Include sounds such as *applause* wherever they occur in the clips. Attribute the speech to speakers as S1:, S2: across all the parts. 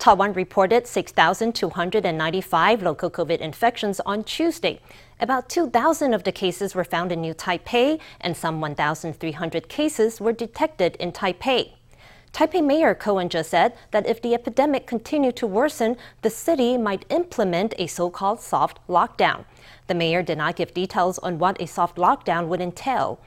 S1: Taiwan reported 6,295 local COVID infections on Tuesday. About 2,000 of the cases were found in New Taipei, and some 1,300 cases were detected in Taipei. Taipei Mayor Ko Wen-je said that if the epidemic continued to worsen, the city might implement a so-called soft lockdown. The mayor did not give details on what a soft lockdown would entail.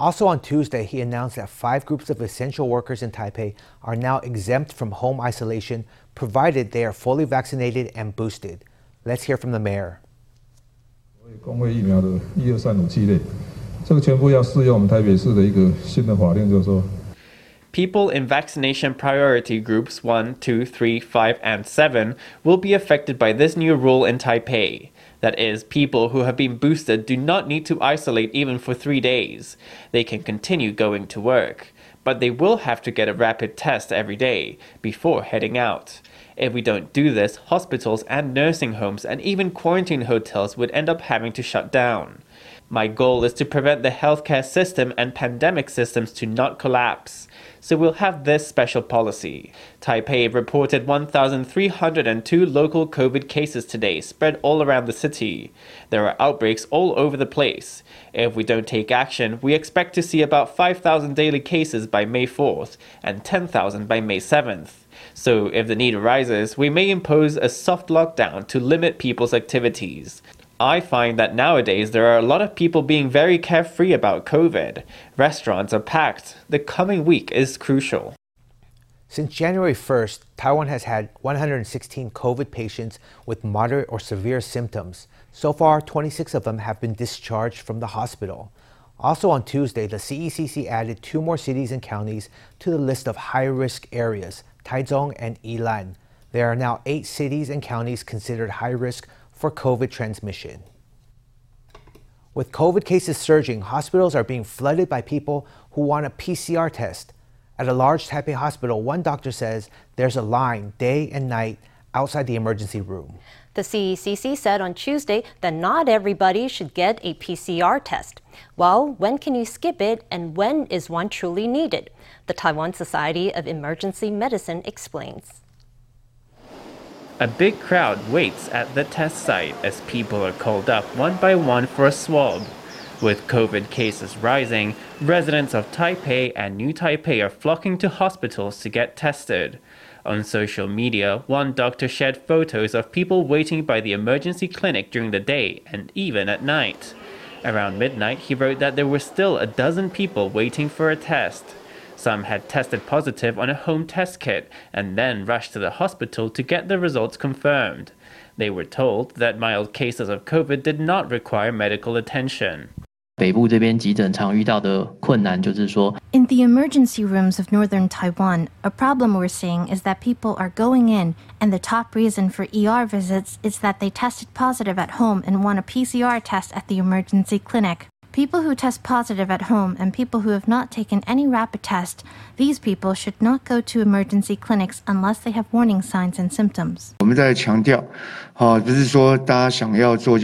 S2: Also on Tuesday, he announced that five groups of essential workers in Taipei are now exempt from home isolation, provided they are fully vaccinated and boosted. Let's hear from the mayor.
S3: 工会疫苗的一二三五七类，这个全部要适用我们台北市的一个新的法令，就是说。
S4: People in vaccination priority groups 1, 2, 3, 5, and 7 will be affected by this new rule in Taipei. That is, people who have been boosted do not need to isolate even for three days. They can continue going to work, but they will have to get a rapid test every day before heading out. If we don't do this, hospitals and nursing homes and even quarantine hotels would end up having to shut down. My goal is to prevent the healthcare system and pandemic systems to not collapse so we'll have this special policy. Taipei reported 1,302 local COVID cases today, spread all around the city. There are outbreaks all over the place. If we don't take action, we expect to see about 5,000 daily cases by May 4th and 10,000 by May 7th. So, if the need arises, we may impose a soft lockdown to limit people's activities. I find that nowadays there are a lot of people being very carefree about COVID. Restaurants are packed. The coming week is crucial.
S2: Since January 1st, Taiwan has had 116 COVID patients with moderate or severe symptoms. So far, 26 of them have been discharged from the hospital. Also on Tuesday, the CECC added two more cities and counties to the list of high risk areas, Taichung and Yilan. There are now eight cities and counties considered high risk for COVID transmission. With COVID cases surging, hospitals are being flooded by people who want a PCR test. At a large Taipei hospital, one doctor says there's a line day and night outside the emergency room.
S1: The CECC said on Tuesday that not everybody should get a PCR test. Well, when can you skip it and when is one truly needed? The Taiwan Society of Emergency Medicine explains.
S4: A big crowd waits at the test site as people are called up one by one for a swab. With COVID cases rising, residents of Taipei and New Taipei are flocking to hospitals to get tested. On social media, one doctor shared photos of people waiting by the emergency clinic during the day and even at night. Around midnight, he wrote that there were still a dozen people waiting for a test. Some had tested positive on a home test kit and then rushed to the hospital to get the results confirmed. They were told that mild cases of COVID did not require medical attention.
S5: In
S6: the emergency rooms of northern Taiwan, a problem we're seeing is that people are going in, and the top reason for ER visits is that they tested positive at home and want a PCR test at the emergency clinic. People who test positive at home and people who have not taken any rapid test, these people should not go to emergency clinics unless they have warning signs and symptoms.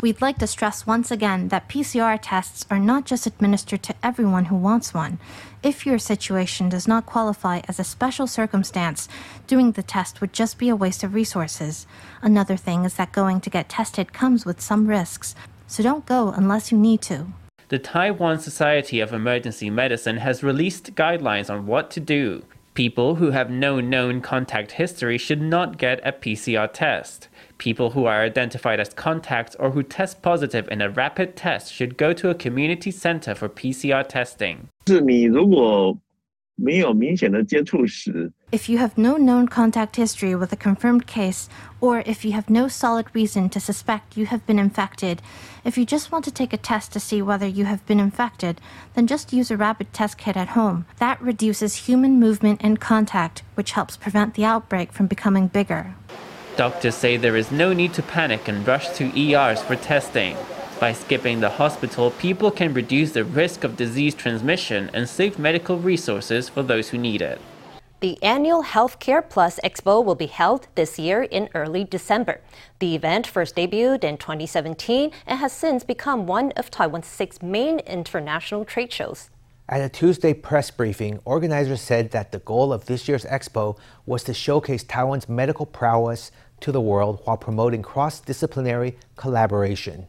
S5: We'd like
S6: to stress once again that PCR tests are not just administered to everyone who wants one. If your situation does not qualify as a special circumstance, doing the test would just be a waste of resources. Another thing is that going to get tested comes with some risks, so don't go unless you need to
S4: the Taiwan Society of Emergency Medicine has released guidelines on what to do. People who have no known contact history should not get a PCR test. People who are identified as contacts or who test positive in a rapid test should go to a community center for PCR testing.
S6: 是你如果 没有明显的接触史 if you have no known contact history with a confirmed case, or if you have no solid reason to suspect you have been infected, if you just want to take a test to see whether you have been infected, then just use a rapid test kit at home. That reduces human movement and contact, which helps prevent the outbreak from becoming bigger.
S4: Doctors say there is no need to panic and rush to ERs for testing. By skipping the hospital, people can reduce the risk of disease transmission and save medical resources for those who need it.
S1: The annual Healthcare Plus Expo will be held this year in early December. The event first debuted in 2017 and has since become one of Taiwan's six main international trade shows.
S2: At a Tuesday press briefing, organizers said that the goal of this year's expo was to showcase Taiwan's medical prowess to the world while promoting cross disciplinary collaboration.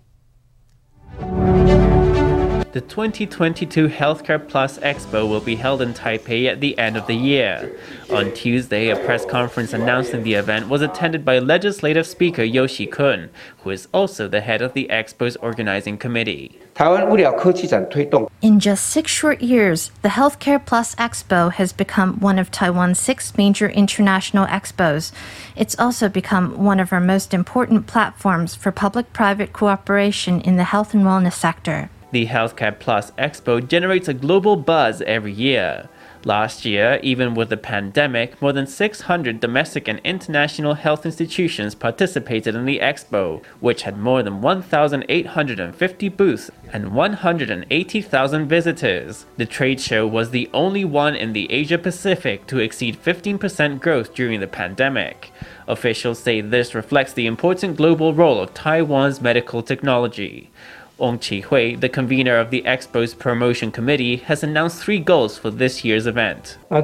S4: The 2022 Healthcare Plus Expo will be held in Taipei at the end of the year. On Tuesday, a press conference announcing the event was attended by legislative speaker You Si-kun, who is also the head of the Expo's organizing committee.
S6: In just six short years, the Healthcare Plus Expo has become one of Taiwan's six major international expos. It's also become one of our most important platforms for public private cooperation in the health and wellness sector.
S4: The Healthcare Plus Expo generates a global buzz every year. Last year, even with the pandemic, more than 600 domestic and international health institutions participated in the expo, which had more than 1,850 booths and 180,000 visitors. The trade show was the only one in the Asia Pacific to exceed 15% growth during the pandemic. Officials say this reflects the important global role of Taiwan's medical technology. Wong Chi-huey, the convener of the Expo's promotion committee, has announced three goals for this year's event.
S6: Uh,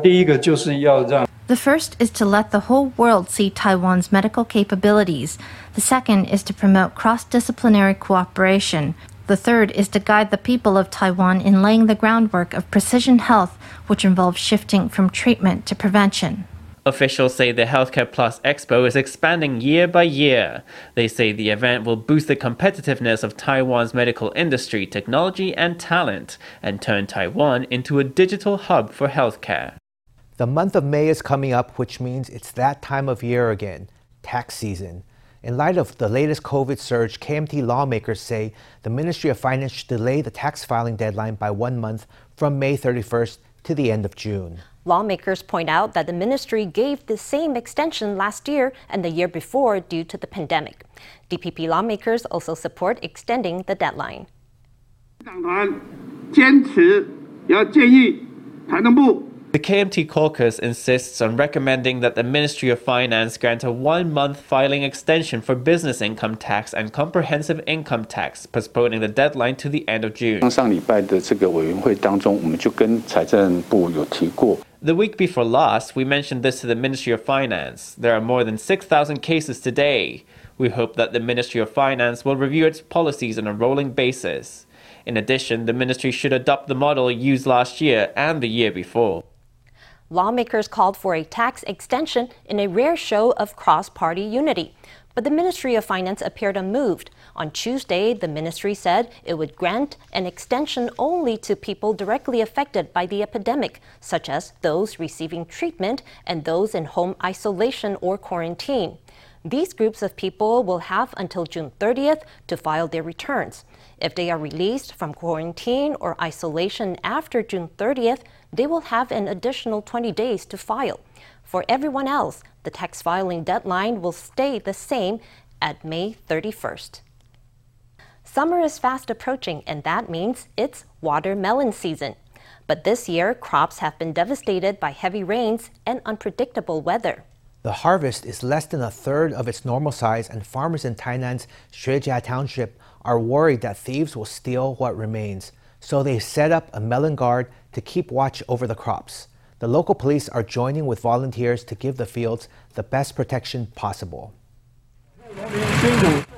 S6: the first is to let the whole world see Taiwan's medical capabilities. The second is to promote cross disciplinary cooperation. The third is to guide the people of Taiwan in laying the groundwork of precision health, which involves shifting from treatment to prevention.
S4: Officials say the Healthcare Plus Expo is expanding year by year. They say the event will boost the competitiveness of Taiwan's medical industry, technology, and talent, and turn Taiwan into a digital hub for healthcare.
S2: The month of May is coming up, which means it's that time of year again tax season. In light of the latest COVID surge, KMT lawmakers say the Ministry of Finance should delay the tax filing deadline by one month from May 31st to the end of June.
S1: Lawmakers point out that the ministry gave the same extension last year and the year before due to the pandemic. DPP lawmakers also support extending the deadline.
S5: 党团坚持要建议财政部
S4: The KMT caucus insists on recommending that the Ministry of Finance grant a one month filing extension for business income tax and comprehensive income tax, postponing the deadline to the end of June.
S7: 上礼拜的这个委员会当中，我们就跟财政部有提过。
S4: The week before last, we mentioned this to the Ministry of Finance. There are more than 6,000 cases today. We hope that the Ministry of Finance will review its policies on a rolling basis. In addition, the ministry should adopt the model used last year and the year before.
S1: Lawmakers called for a tax extension in a rare show of cross party unity. But the Ministry of Finance appeared unmoved. On Tuesday, the ministry said it would grant an extension only to people directly affected by the epidemic, such as those receiving treatment and those in home isolation or quarantine. These groups of people will have until June 30th to file their returns. If they are released from quarantine or isolation after June 30th, they will have an additional 20 days to file. For everyone else, the tax filing deadline will stay the same at May 31st. Summer is fast approaching, and that means it's watermelon season. But this year, crops have been devastated by heavy rains and unpredictable weather.
S2: The harvest is less than a third of its normal size, and farmers in Tainan's Xuejia Township are worried that thieves will steal what remains. So they set up a melon guard to keep watch over the crops. The local police are joining with volunteers to give the fields the best protection possible.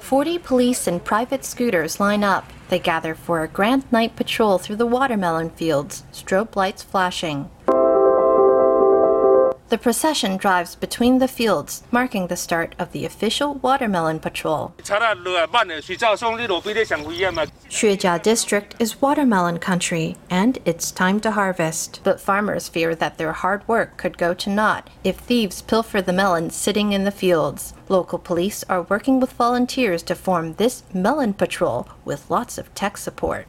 S6: 40 police and private scooters line up. They gather for a grand night patrol through the watermelon fields, strobe lights flashing. The procession drives between the fields, marking the start of the official watermelon patrol. Xuejia District is watermelon country, and it's time to harvest. But farmers fear that their hard work could go to naught if thieves pilfer the melons sitting in the fields. Local police are working with volunteers to form this melon patrol with lots of tech support.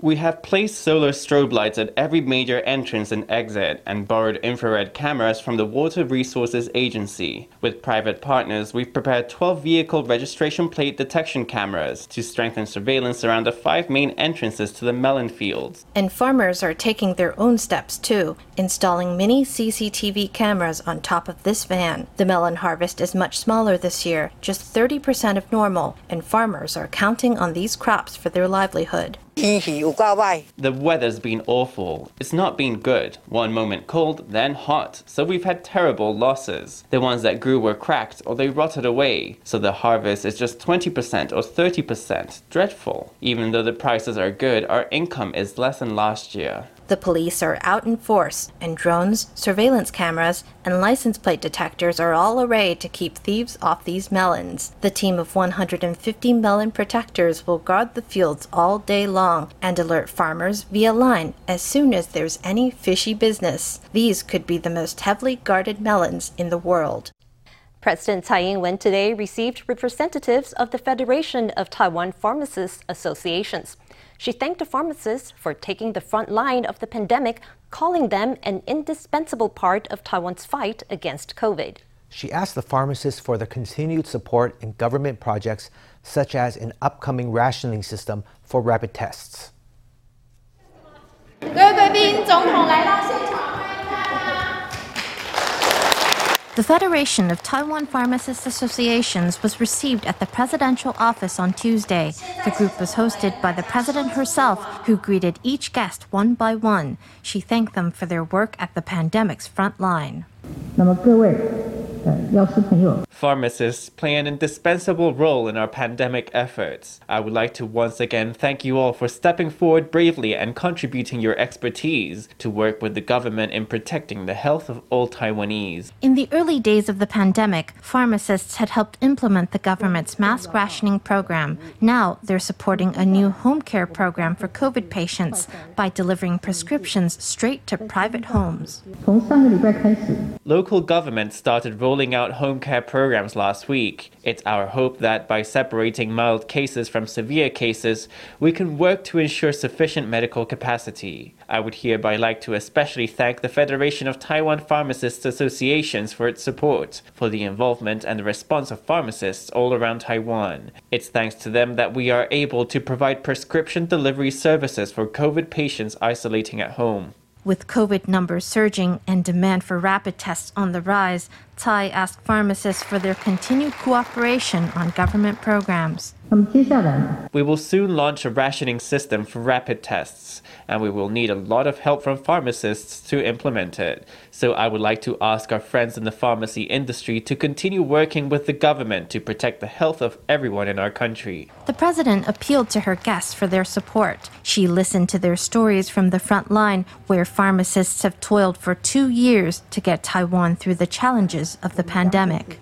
S4: We have placed solar strobe lights at every major entrance and exit and borrowed infrared cameras from the Water Resources Agency. With private partners, we've prepared 12 vehicle registration plate detection cameras to strengthen surveillance around the five main entrances to the melon fields.
S6: And farmers are taking their own steps too, installing mini CCTV cameras on top of this van. The melon melon harvest is much smaller this year, just 30% of normal, and farmers are counting on these crops for their livelihood.
S4: The weather's been awful. It's not been good. One moment cold, then hot. So we've had terrible losses. The ones that grew were cracked or they rotted away. So the harvest is just 20% or 30%. Dreadful. Even though the prices are good, our income is less than last year.
S6: The police are out in force, and drones, surveillance cameras, and license plate detectors are all arrayed to keep thieves off these melons. The team of 150 melon protectors will guard the fields all day long and alert farmers via line as soon as there's any fishy business. These could be the most heavily guarded melons in the world.
S1: President Tsai Ing-wen today received representatives of the Federation of Taiwan Pharmacists Associations. She thanked the pharmacists for taking the front line of the pandemic, calling them an indispensable part of Taiwan's fight against COVID.
S2: She asked the pharmacists for their continued support in government projects such as an upcoming rationing system for rapid tests.
S8: 各位贵宾，总统来到现场。
S6: The Federation of Taiwan Pharmacists Associations was received at the presidential office on Tuesday. The group was hosted by the president herself, who greeted each guest one by one. She thanked them for their work at the pandemic's front line.
S9: 那么各位呃药师朋友，
S4: Pharmacists play an indispensable role in our pandemic efforts. I would like to once again thank you all for stepping forward bravely and contributing your expertise to work with the government in protecting the health of all Taiwanese.
S6: In the early days of the pandemic, pharmacists had helped implement the government's mask rationing program. Now they're supporting a new home care program for COVID patients by delivering prescriptions straight to private homes.
S4: Local governments started rolling out home care programs last week. It's our hope that by separating mild cases from severe cases, we can work to ensure sufficient medical capacity. I would hereby like to especially thank the Federation of Taiwan Pharmacists Associations for its support, for the involvement and the response of pharmacists all around Taiwan. It's thanks to them that we are able to provide prescription delivery services for COVID patients isolating at home.
S6: With COVID numbers surging and demand for rapid tests on the rise, Tsai asked pharmacists for their continued cooperation on government programs.
S4: We will soon launch a rationing system for rapid tests, and we will need a lot of help from pharmacists to implement it. So I would like to ask our friends in the pharmacy industry to continue working with the government to protect the health of everyone in our country.
S6: The president appealed to her guests for their support. She listened to their stories from the front line, where pharmacists have toiled for two years to get Taiwan through the challenges of the pandemic.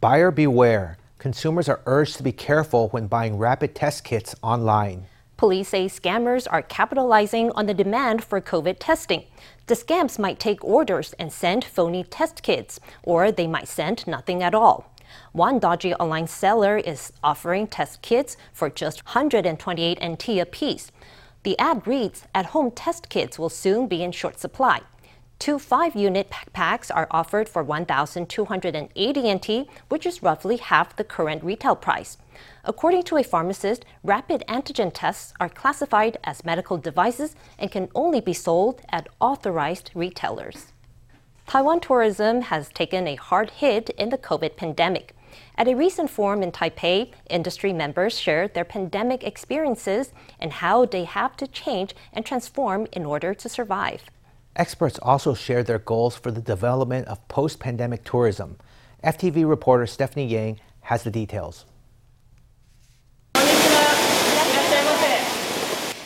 S2: Buyer beware. Consumers are urged to be careful when buying rapid test kits online.
S1: Police say scammers are capitalizing on the demand for COVID testing. The scams might take orders and send phony test kits, or they might send nothing at all. One dodgy online seller is offering test kits for just 128 NT apiece. The ad reads At home test kits will soon be in short supply. Two 5 unit packs are offered for 1,280 NT, which is roughly half the current retail price. According to a pharmacist, rapid antigen tests are classified as medical devices and can only be sold at authorized retailers. Taiwan tourism has taken a hard hit in the COVID pandemic. At a recent forum in Taipei, industry members shared their pandemic experiences and how they have to change and transform in order to survive.
S2: Experts also shared their goals for the development of post pandemic tourism. FTV reporter Stephanie Yang has the details.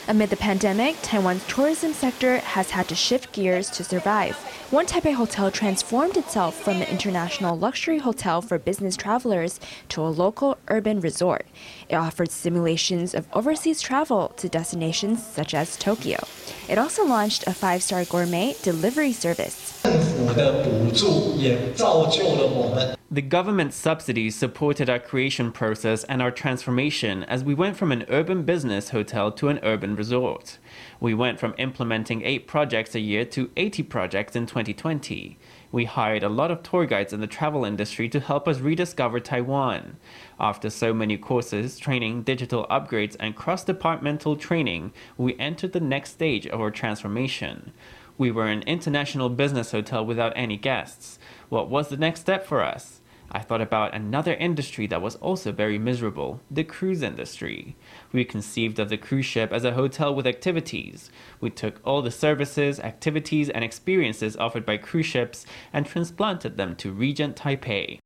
S10: Amid the pandemic, Taiwan's tourism sector has had to shift gears to survive. One Taipei hotel transformed itself from an international luxury hotel for business travelers to a local urban resort. It offered simulations of overseas travel to destinations such as Tokyo. It also launched a five star gourmet delivery service.
S4: The government subsidies supported our creation process and our transformation as we went from an urban business hotel to an urban resort. We went from implementing 8 projects a year to 80 projects in 2020. We hired a lot of tour guides in the travel industry to help us rediscover Taiwan. After so many courses, training, digital upgrades, and cross departmental training, we entered the next stage of our transformation. We were an international business hotel without any guests. What was the next step for us? I thought about another industry that was also very miserable the cruise industry. We conceived of the cruise ship as a hotel with activities. We took all the services, activities, and experiences offered by cruise ships and transplanted them to Regent Taipei.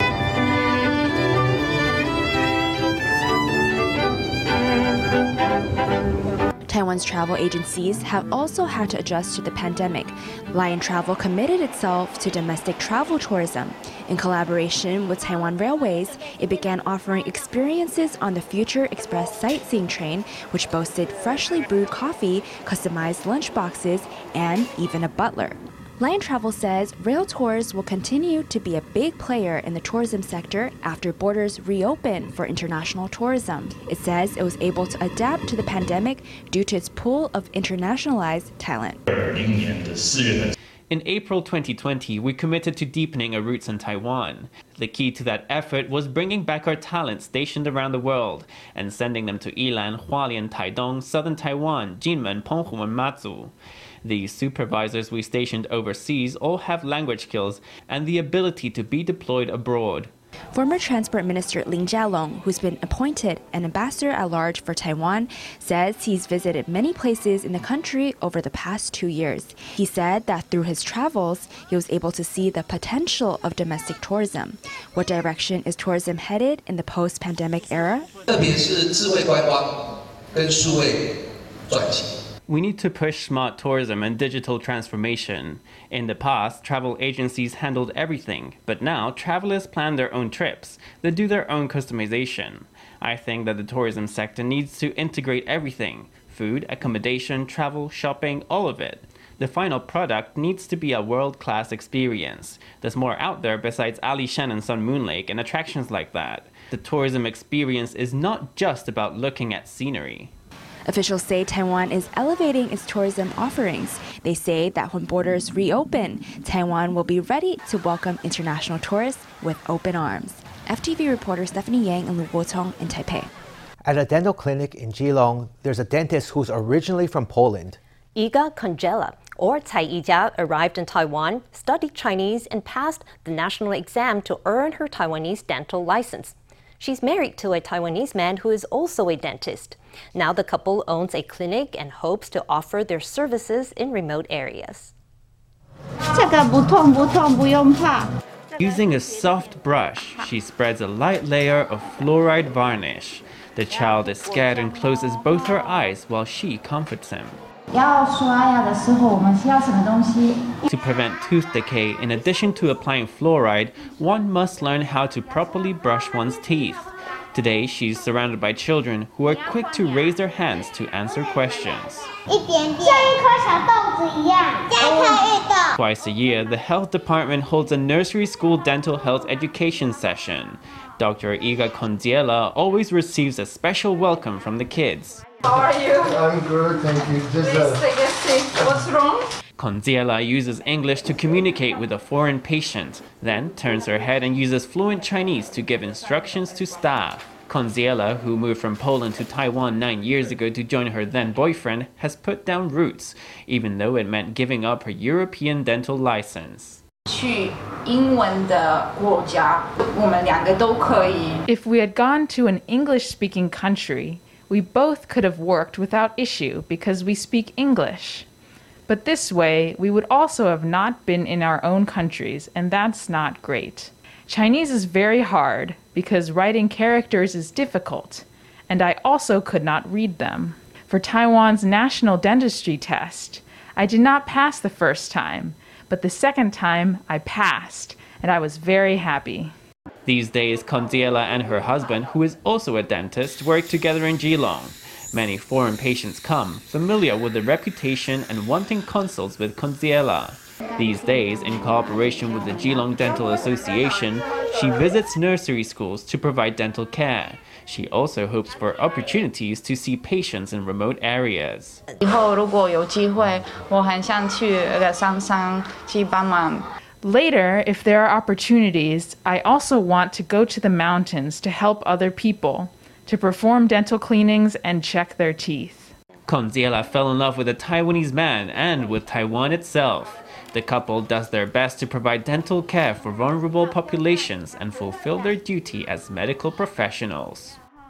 S10: Taiwan's travel agencies have also had to adjust to the pandemic. Lion Travel committed itself to domestic travel tourism. In collaboration with Taiwan Railways, it began offering experiences on the Future Express sightseeing train, which boasted freshly brewed coffee, customized lunch boxes, and even a butler. Lion Travel says rail tours will continue to be a big player in the tourism sector after borders reopen for international tourism. It says it was able to adapt to the pandemic due to its pool of internationalized talent.
S4: In April 2020, we committed to deepening our roots in Taiwan. The key to that effort was bringing back our talent stationed around the world and sending them to Yilan, Hualien, Taidong, Southern Taiwan, Jinmen, Penghu, and Matsu. The supervisors we stationed overseas all have language skills and the ability to be deployed abroad.
S10: Former Transport Minister Lin Jialong, who's been appointed an ambassador at large for Taiwan, says he's visited many places in the country over the past two years. He said that through his travels, he was able to see the potential of domestic tourism. What direction is tourism headed in the post pandemic era? *laughs*
S4: We need to push smart tourism and digital transformation. In the past, travel agencies handled everything, but now travelers plan their own trips. They do their own customization. I think that the tourism sector needs to integrate everything food, accommodation, travel, shopping, all of it. The final product needs to be a world class experience. There's more out there besides Ali Shan and Sun Moon Lake and attractions like that. The tourism experience is not just about looking at scenery.
S10: Officials say Taiwan is elevating its tourism offerings. They say that when borders reopen, Taiwan will be ready to welcome international tourists with open arms. FTV reporter Stephanie Yang and Lu Guotong in Taipei.
S2: At a dental clinic in Keelung, there's a dentist who's originally from Poland.
S1: Iga Kongela, or Tai Yijia, arrived in Taiwan, studied Chinese, and passed the national exam to earn her Taiwanese dental license. She's married to a Taiwanese man who is also a dentist. Now the couple owns a clinic and hopes to offer their services in remote areas.
S4: Using a soft brush, she spreads a light layer of fluoride varnish. The child is scared and closes both her eyes while she comforts him. To prevent tooth decay, in addition to applying fluoride, one must learn how to properly brush one's teeth. Today, she's surrounded by children who are quick to raise their hands to answer questions. Twice a year, the health department holds a nursery school dental health education session. Dr. Iga Kondiela always receives a special welcome from the kids.
S11: How are you?
S12: I'm good, thank you. Just uh,
S11: Please take a seat. What's wrong?
S4: Konziela uses English to communicate with a foreign patient, then turns her head and uses fluent Chinese to give instructions to staff. Konziela, who moved from Poland to Taiwan nine years ago to join her then boyfriend, has put down roots, even though it meant giving up her European dental license.
S13: If we had gone to an English speaking country, we both could have worked without issue because we speak English. But this way, we would also have not been in our own countries, and that's not great. Chinese is very hard because writing characters is difficult, and I also could not read them. For Taiwan's national dentistry test, I did not pass the first time, but the second time I passed, and I was very happy.
S4: These days, Condiela and her husband, who is also a dentist, work together in Keelung. Many foreign patients come, familiar with the reputation and wanting consults with Condiela. These days, in cooperation with the Keelung Dental Association, she visits nursery schools to provide dental care. She also hopes for opportunities to see patients in remote areas.
S14: 以后如果有机会，我很想去那个山上去帮忙
S13: Later, if there are opportunities, I also want to go to the mountains to help other people, to perform dental cleanings and check their teeth.
S4: Konziela fell in love with a Taiwanese man and with Taiwan itself. The couple does their best to provide dental care for vulnerable populations and fulfill their duty as medical professionals.